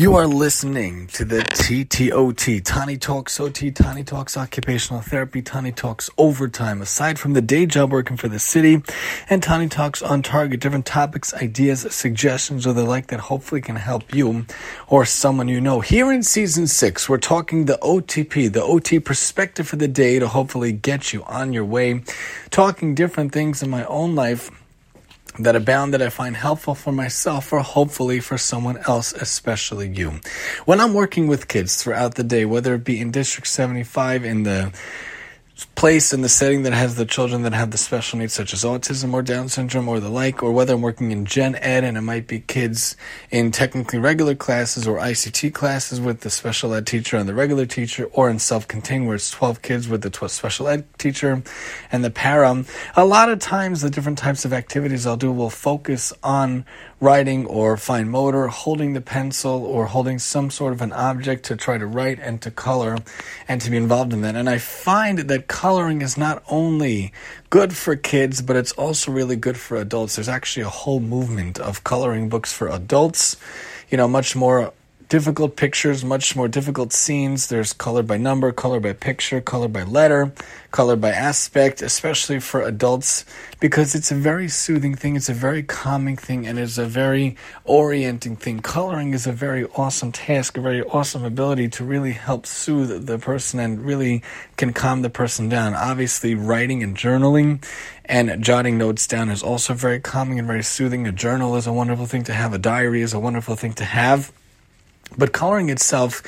You are listening to the TTOT, Tani Talks OT, Tani Talks Occupational Therapy, Tani Talks Overtime. Aside from the day job working for the city, and Tani Talks on target, different topics, ideas, suggestions, or the like that hopefully can help you or someone you know. Here in season six, we're talking the OTP, the OT perspective for the day to hopefully get you on your way, talking different things in my own life that abound that I find helpful for myself or hopefully for someone else, especially you. When I'm working with kids throughout the day, whether it be in District 75 in the place in the setting that has the children that have the special needs such as autism or down syndrome or the like or whether i'm working in gen ed and it might be kids in technically regular classes or ict classes with the special ed teacher and the regular teacher or in self-contained where it's 12 kids with the 12 special ed teacher and the para a lot of times the different types of activities i'll do will focus on writing or fine motor, holding the pencil or holding some sort of an object to try to write and to color and to be involved in that. And I find that coloring is not only good for kids, but it's also really good for adults. There's actually a whole movement of coloring books for adults, you know, much more difficult pictures, much more difficult scenes. There's color by number, color by picture, color by letter, color by aspect, especially for adults, because it's a very soothing thing, it's a very calming thing, and it's a very orienting thing. Coloring is a very awesome task, a very awesome ability to really help soothe the person and really can calm the person down. Obviously, writing and journaling and jotting notes down is also very calming and very soothing. A journal is a wonderful thing to have, a diary is a wonderful thing to have. But coloring itself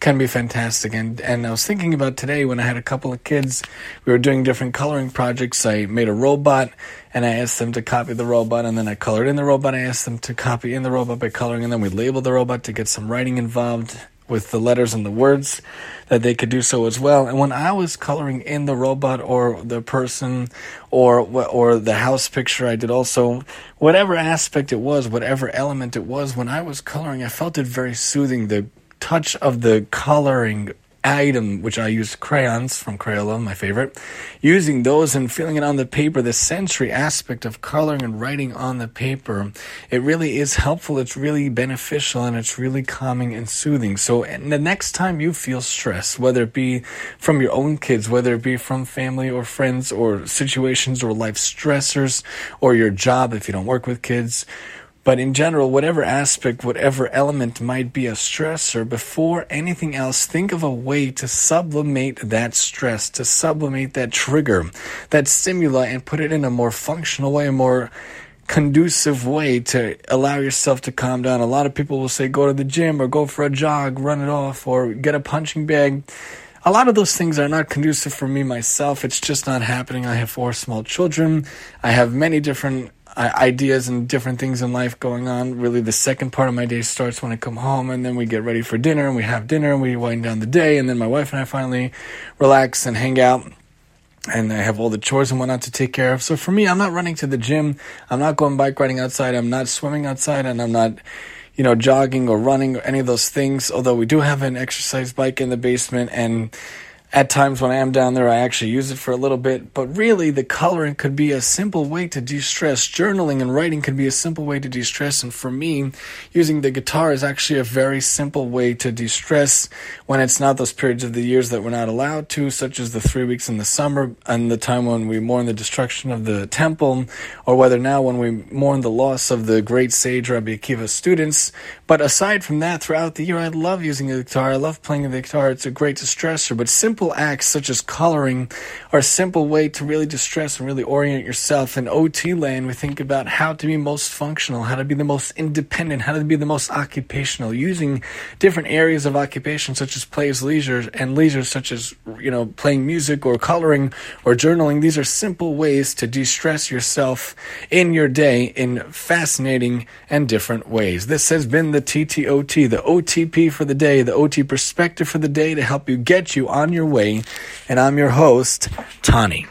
can be fantastic. And, and I was thinking about today when I had a couple of kids, we were doing different coloring projects. I made a robot and I asked them to copy the robot and then I colored in the robot. I asked them to copy in the robot by coloring and then we labeled the robot to get some writing involved with the letters and the words that they could do so as well. And when I was coloring in the robot or the person or or the house picture, I did also whatever aspect it was, whatever element it was. When I was coloring, I felt it very soothing. The touch of the coloring item, which I used crayons from Crayola, my favorite, using those and feeling it on the paper, the sensory aspect of coloring and writing on the paper, it really is helpful. It's really beneficial and it's really calming and soothing. So the next time you feel stress, whether it be from your own kids, whether it be from family or friends or situations or life stressors or your job if you don't work with kids, but in general, whatever aspect, whatever element might be a stressor, before anything else, think of a way to sublimate that stress, to sublimate that trigger, that stimuli, and put it in a more functional way, a more conducive way to allow yourself to calm down. A lot of people will say go to the gym or go for a jog, run it off, or get a punching bag. A lot of those things are not conducive for me myself. It's just not happening. I have four small children. I have many different ideas and different things in life going on. Really, the second part of my day starts when I come home, and then we get ready for dinner, and we have dinner, and we wind down the day, and then my wife and I finally relax and hang out. And I have all the chores and whatnot to take care of. So for me, I'm not running to the gym. I'm not going bike riding outside. I'm not swimming outside, and I'm not you know, jogging or running or any of those things. Although we do have an exercise bike in the basement, and at times when I am down there, I actually use it for a little bit, but really the coloring could be a simple way to de stress. Journaling and writing could be a simple way to de stress. And for me, using the guitar is actually a very simple way to de stress when it's not those periods of the years that we're not allowed to, such as the three weeks in the summer and the time when we mourn the destruction of the temple, or whether now when we mourn the loss of the great sage Rabbi Akiva's students. But aside from that, throughout the year, I love using the guitar. I love playing the guitar. It's a great distressor, but simple simple acts such as coloring are a simple way to really distress and really orient yourself. In OT land, we think about how to be most functional, how to be the most independent, how to be the most occupational, using different areas of occupation such as plays, leisure, and leisure such as, you know, playing music or coloring or journaling. These are simple ways to de-stress yourself in your day in fascinating and different ways. This has been the TTOT, the OTP for the day, the OT perspective for the day to help you get you on your way. And I'm your host, Tani.